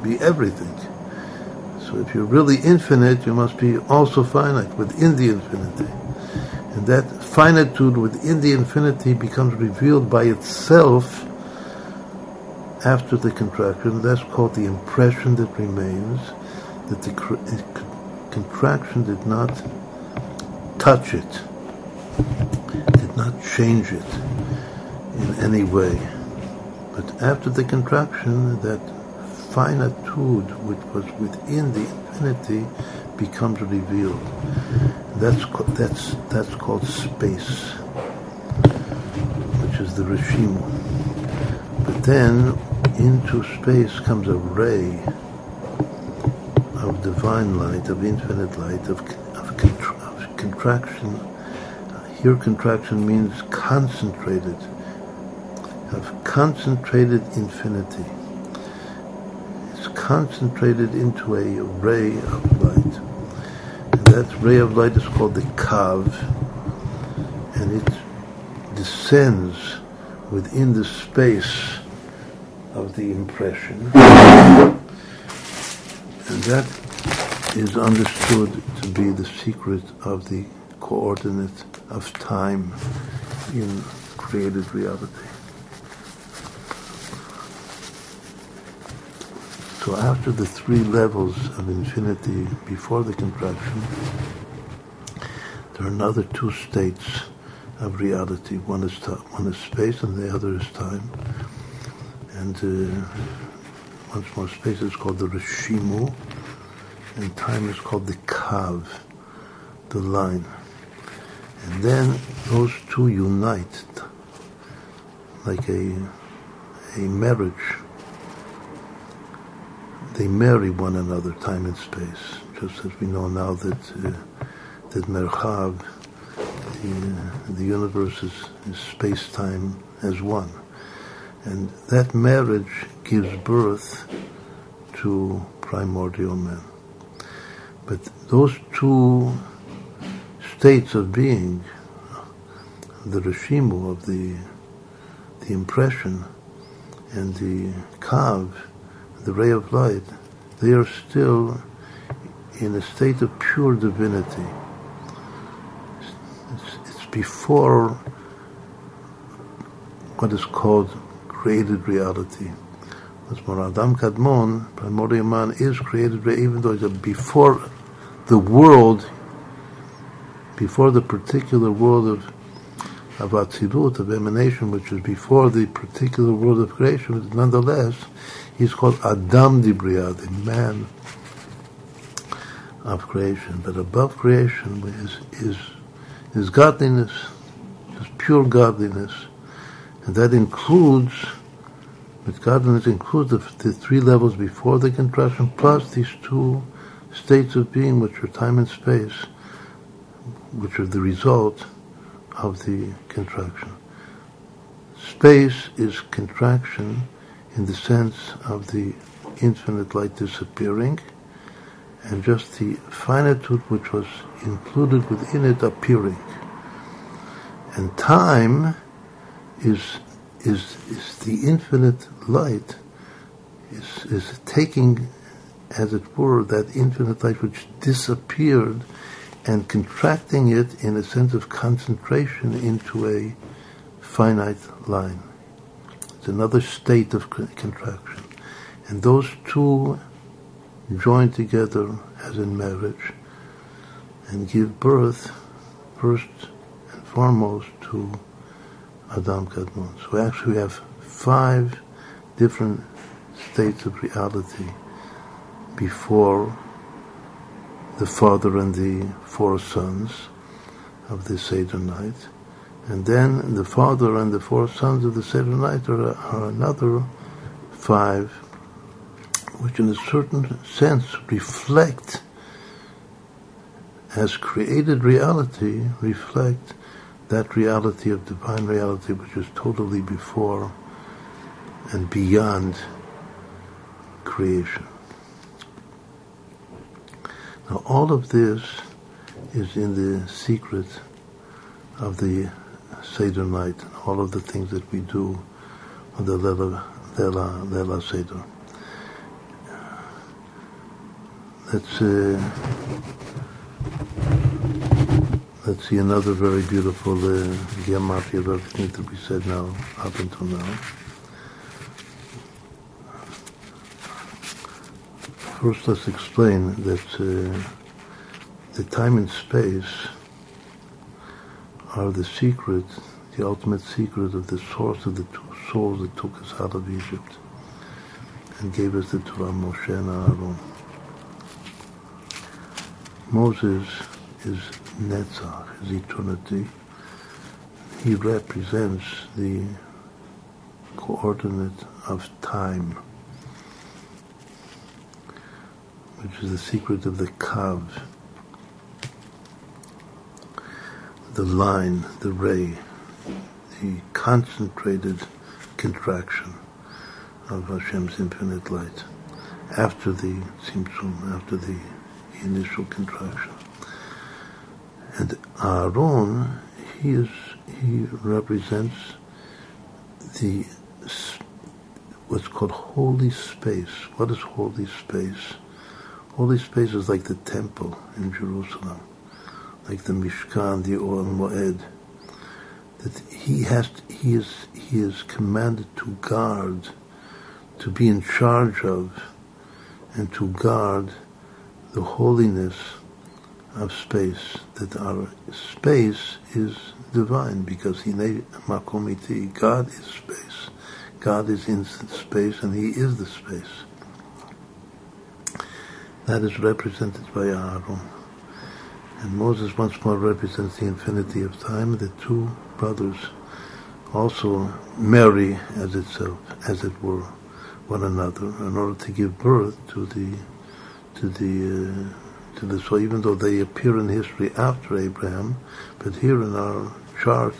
be everything. So if you're really infinite, you must be also finite within the infinity. And that finitude within the infinity becomes revealed by itself after the contraction. That's called the impression that remains, that the contraction did not touch it, did not change it in any way. But after the contraction, that finitude which was within the infinity becomes revealed. That's that's that's called space, which is the Rishimu. But then into space comes a ray of divine light, of infinite light, of, of, contra- of contraction. Here, contraction means concentrated, of concentrated infinity. It's concentrated into a ray of light. That ray of light is called the Kav, and it descends within the space of the impression. And that is understood to be the secret of the coordinate of time in created reality. So after the three levels of infinity before the contraction, there are another two states of reality. One is one is space, and the other is time. And uh, once more, space is called the Rishimu, and time is called the Kav, the line. And then those two unite like a, a marriage. They marry one another, time and space, just as we know now that uh, that Merchav, the, the universe is, is space-time as one. And that marriage gives birth to primordial man. But those two states of being, the Rishimu of the the impression and the kav, the ray of light, they are still in a state of pure divinity. It's, it's before what is called created reality. As Adam Kadmon, primordial man, is created even though it's before the world, before the particular world of of Atzilut, of emanation, which is before the particular world of creation, nonetheless, he's called Adam Dibriya, the man of creation. But above creation is, is, is godliness, is pure godliness. And that includes, but godliness includes the, the three levels before the contraction, plus these two states of being, which are time and space, which are the result of the contraction. Space is contraction in the sense of the infinite light disappearing and just the finitude which was included within it appearing. And time is, is, is the infinite light, is, is taking, as it were, that infinite light which disappeared and contracting it in a sense of concentration into a finite line. Another state of contraction. And those two join together as in marriage and give birth first and foremost to Adam Kadmon. So actually we have five different states of reality before the father and the four sons of the Seder night. And then the father and the four sons of the Seder night are, are another five, which in a certain sense reflect, as created reality, reflect that reality of divine reality which is totally before and beyond creation. Now, all of this is in the secret of the Seder night, all of the things that we do on the Lela, Lela, Lela Seder. Let's, uh, let's see another very beautiful uh, gematria of everything that we said now, up until now. First, let's explain that uh, the time and space are the secret, the ultimate secret of the source of the two souls that took us out of Egypt. and gave us the Torah, Moshe and Aaron. Moses is Netzach, is eternity. He represents the coordinate of time, which is the secret of the Kav, the line, the ray, the concentrated contraction of Hashem's infinite light after the Tzimtzum, after the initial contraction. And Aaron, he is he represents the what's called holy space. What is holy space? Holy space is like the temple in Jerusalem, like the Mishkan, the Ohel Moed. That he has, he is, he is commanded to guard, to be in charge of, and to guard the holiness of space. That our space is divine because he makomiti. God is space. God is in space and he is the space. That is represented by Aaron. And Moses once more represents the infinity of time. The two brothers also marry as itself, as it were, one another in order to give birth to the to the uh, to the so even though they appear in history after Abraham, but here in our chart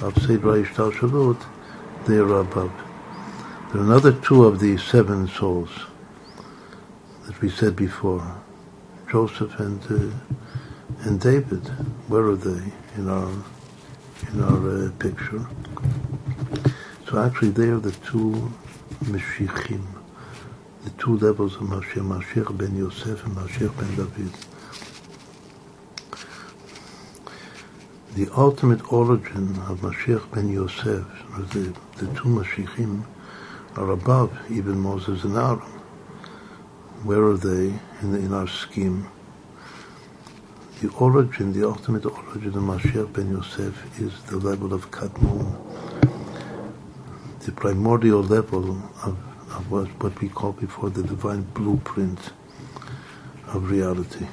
of Seder Ishtal they are above. There are another two of the seven souls that we said before, Joseph and uh, and David. Where are they in our in our uh, picture? So actually, they are the two Meshichim, the two levels of Mashiach, Mashiach ben Yosef and Mashiach ben David. the ultimate origin of Mashiach ben Yosef, the, the two Mashiachim, are above even Moses and Aaron. Where are they in, the, in our scheme? The origin, the ultimate origin of Mashiach ben Yosef is the level of Kadmon, the primordial level of, of what, what we call before the divine blueprint of reality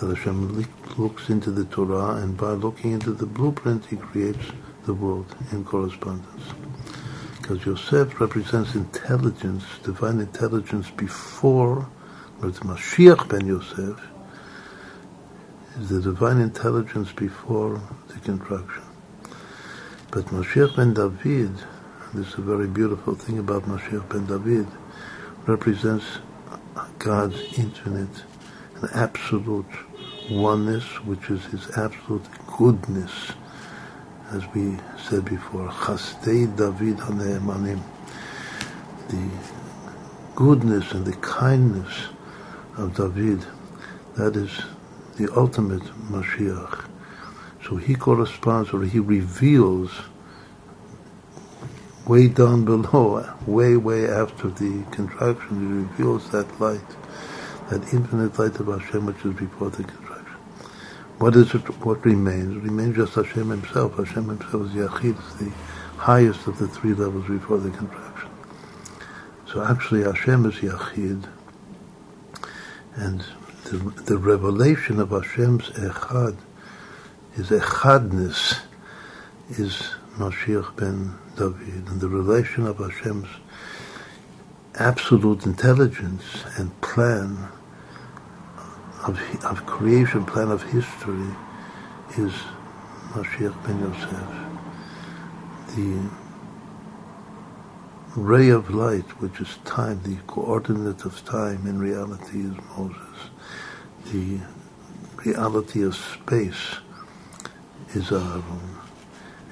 that Hashem looks into the Torah, and by looking into the blueprint, He creates the world in correspondence. Because Yosef represents intelligence, divine intelligence before, or the Mashiach ben Yosef is the divine intelligence before the contraction. But Mashiach ben David, this is a very beautiful thing about Mashiach ben David, represents God's infinite and absolute oneness, which is his absolute goodness, as we said before, Chasdei David HaNe'emanim, the goodness and the kindness of David, that is the ultimate Mashiach. So he corresponds or he reveals way down below, way, way after the contraction, he reveals that light, that infinite light of Hashem which is before the contraction. What is it? What remains? It remains just Hashem Himself. Hashem Himself is Yachid, the highest of the three levels before the contraction. So actually, Hashem is Yachid, and the, the revelation of Hashem's Echad, His Echadness, is Mashiach ben David, and the relation of Hashem's absolute intelligence and plan of, of creation plan of history is Mashiach ben Yosef. The ray of light, which is time, the coordinate of time in reality is Moses. The reality of space is Aaron.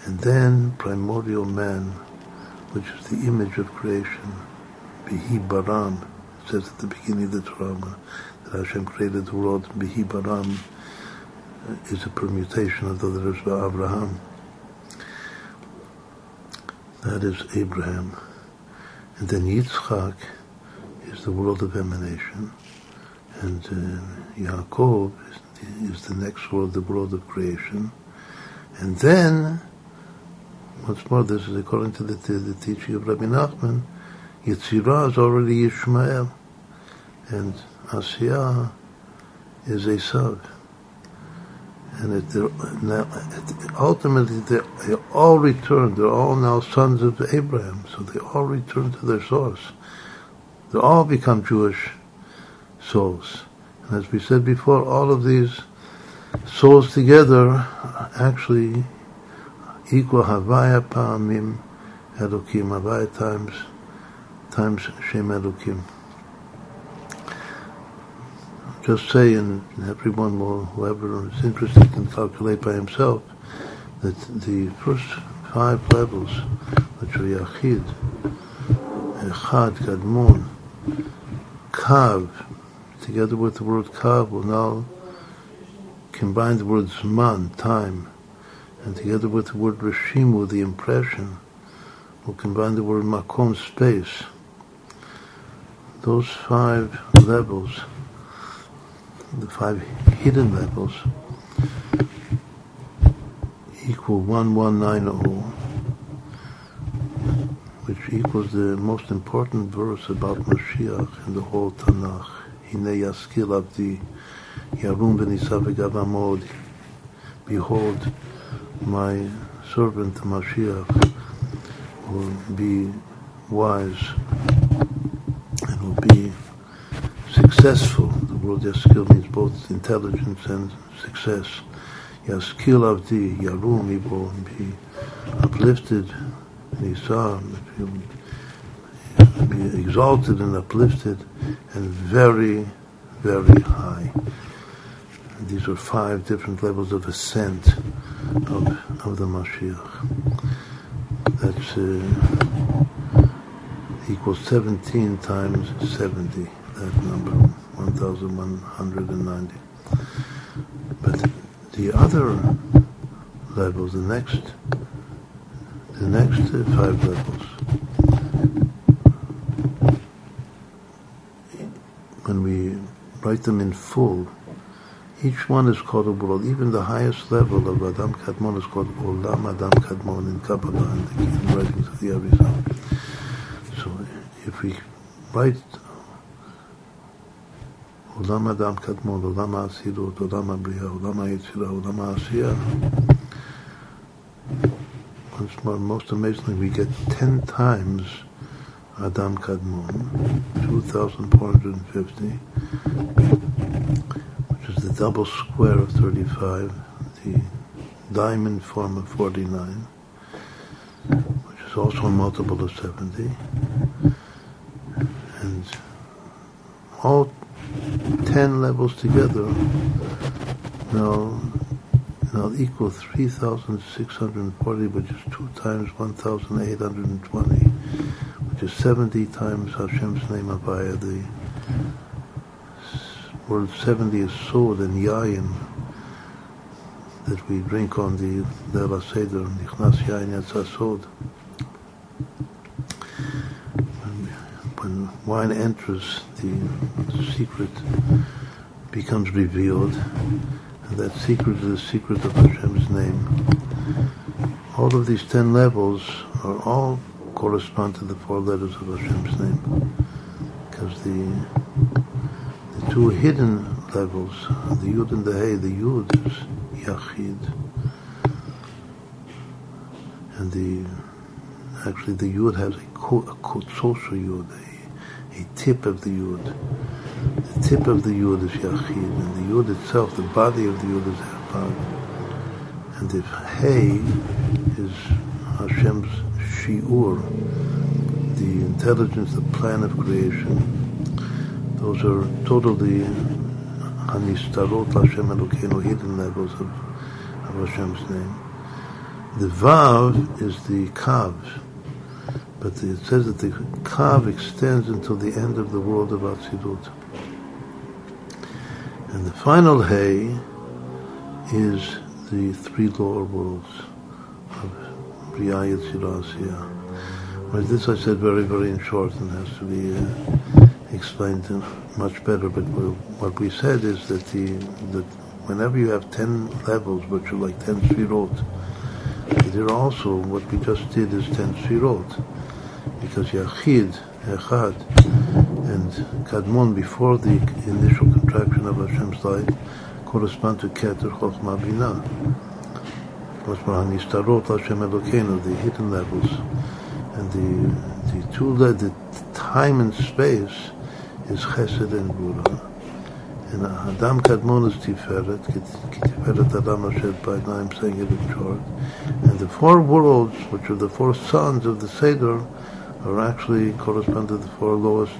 And then primordial man, which is the image of creation, Bihi Baram, says at the beginning of the Torah, that Hashem created the world, Bihi Baram is a permutation of the letters of Abraham. That is Abraham. And then Yitzchak is the world of emanation. And uh, Yaakov is the, next world, the world of creation. And then, once more, this is according to the, the teaching of Rabbi Nachman, Yetzirah is already Ishmael, and Asiyah is Esav. And it, now, ultimately, they all return. They're all now sons of Abraham, so they all return to their source. They all become Jewish souls. As we said before, all of these souls together actually equal Havaya Pa'amim Elokim, Havaya times, times Shem Elokim. Just say, and everyone will, whoever is interested can calculate by himself, that the first five levels, which are Yachid, Echad, Kadmon, Kav, together with the word Kav, will now combine the word Zman, time, and together with the word Rishimu, the impression, will combine the word Makom, space. Those five levels, the five hidden levels, equal 1190, which equals the most important verse about Mashiach in the whole Tanakh. Hine yaskil avdi yarum v'nisav Behold, my servant Mashiach will be wise and will be successful. The word yaskil means both intelligence and success. Yaskil avdi, yarum, he will be uplifted, and he saw, be exalted and uplifted, and very, very high. These are five different levels of ascent of, of the Mashiach. That's uh, equals 17 times 70, that number, 1190. But the other levels, the next, the next uh, five levels, when we write them in full, each one is called a world. Even the highest level of Adam Kadmon is called Olam Adam Kadmon in Kabbalah and the, in the writings of the Arizal. So if we write Olam Adam Kadmon, Olam Atzilut, Olam Abriya, Olam Yetzirah, Olam Asiyah, once more, most amazingly, we get ten times Adam Kadmon, 2,450 which is the double square of 35, the diamond form of 49, which is also a multiple of 70, and all 10 levels together now, now equal 3,640, which is 2 times 1,820, which is 70 times Hashem's name Havaya, the word 70 is sod and yayin that we drink on the Leil Seder, Nichnas Yayin Yatsa Sod. When wine enters, the secret becomes revealed, and that secret is the secret of Hashem's name. All of these ten levels are all correspond to the four letters of Hashem's name, because the the two hidden levels, the Yud and the Hey. The Yud is Yachid, and the actually the Yud has a, co- a Yud, a, a tip of the Yud. The tip of the Yud is Yachid, and the Yud itself, the body of the Yud is Echad. And if Hey is Hashem's Shiur, the intelligence, the plan of creation, those are totally Hanistarot Hashem Elokeinu, hidden levels of, of Hashem's name. The Vav is the Kav, but it says that the Kav extends until the end of the world of Atzilut. And the final Hay is the three lower worlds Briya Yetzirah But this I said very, very in short and has to be uh, explained much better. But what we said is that the that whenever you have ten levels, which are like ten sfirot, there also what we just did is ten sfirot, because Yachid Echad. And Kadmon, before the initial contraction of Hashem's light, correspond to Keter Chochmah Binah. The hidden levels. And the, the two, the time and space is Chesed and Gvura. And Adam Kadmon is Tiferet, Tiferet Adam Asher by I'm saying it in short. And the four worlds, which are the four sons of the Seder, are actually correspond to the four lowest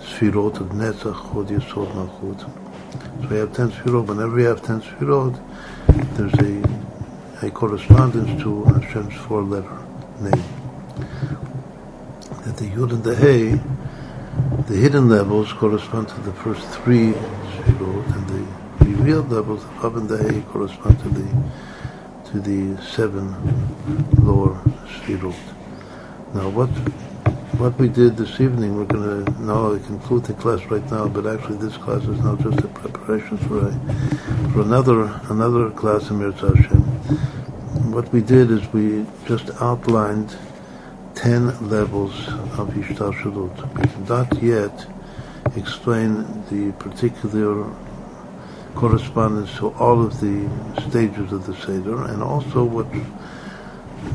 Sfirot of Netzach, Chod Yesod Malchut. So we have ten Sfirot. Whenever we have ten Sfirot, there's a, a correspondence to Hashem's four-letter name. That the Yud and the Hey, the hidden levels correspond to the first three Sfirot, and the revealed levels, the Vav and the Hey, correspond to the to the seven lower Sfirot. Now, what what we did this evening, we're going to now conclude the class right now, but actually this class is now just a preparation for a, for another another class in Mirz Hashem. What we did is we just outlined ten levels of Hishtalshelut. We did not yet explain the particular correspondence to all of the stages of the Seder, and also what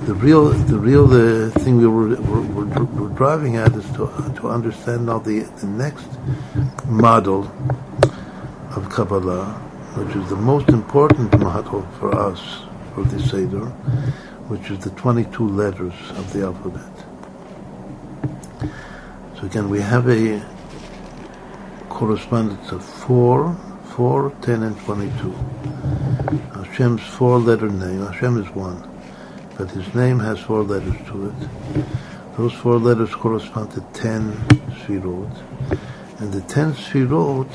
the real the real the thing we were, were, were, driving at is to to understand now the the next model of Kabbalah, which is the most important model for us for the Seder, which is the 22 letters of the alphabet. So again, we have a correspondence of 4, 4, 10, and 22. Hashem's four-letter name, Hashem is one but his name has four letters to it. Those four letters correspond to ten Sfirot. And the ten Sfirot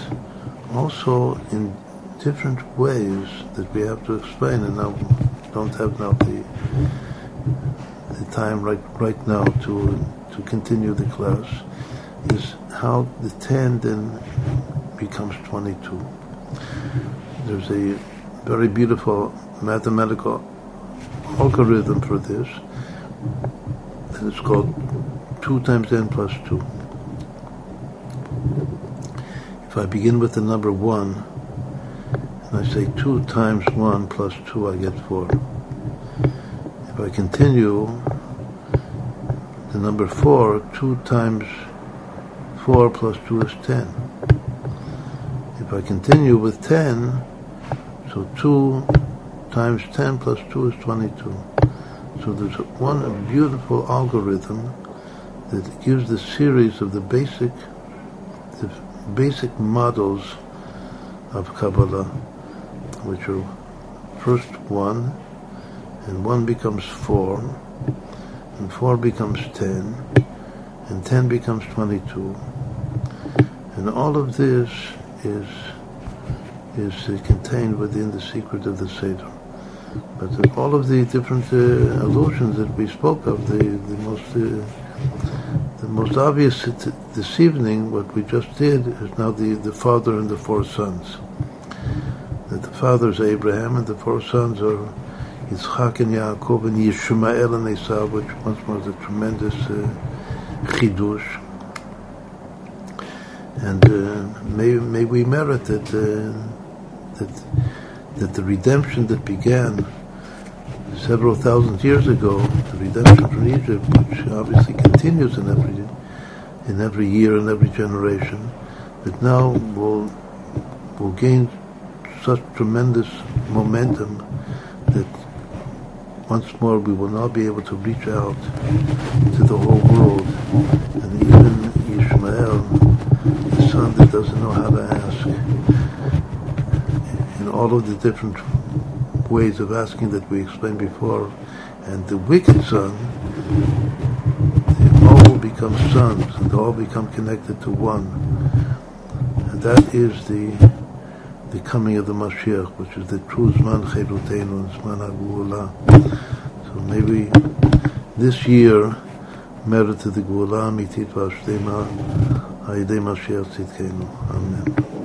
also in different ways that we have to explain, and I don't have now the the time right right now to to continue the class, is how the ten then becomes twenty-two. There's a very beautiful mathematical algorithm for this, and it's called 2 times n plus 2. If I begin with the number 1, and I say 2 times 1 plus 2, I get 4. If I continue, the number 4, 2 times 4 plus 2 is 10. If I continue with 10, so 2 times 10 plus 2 is 22. So there's one beautiful algorithm that gives the series of the basic, the basic models of Kabbalah, which are first one, and one becomes four, and four becomes ten, and ten becomes twenty-two, and all of this is is contained within the secret of the Seder. But all of the different uh, allusions that we spoke of, the, the most uh, the most obvious this evening, what we just did, is now the, the father and the four sons. That the father is Abraham and the four sons are Yitzchak and Yaakov and Yishmael and Esau, which once more is a tremendous uh, chidush. And uh, may, may we merit that, uh, that that the redemption that began several thousand years ago, the redemption from Egypt, which obviously continues in every in every year and every generation, that now will will gain such tremendous momentum that once more we will now be able to reach out to the whole world, and even Ishmael, the son that doesn't know how to ask, in all of the different ways of asking that we explained before, and the wicked son, they all become sons, and they all become connected to one. And that is the the coming of the Mashiach, which is the true Zman Cherutenu and Zman HaGeulah. So maybe this year, merit to the Geulah Mitit Vashtema, Hayidei Mashiach Tzidkenu. Amen.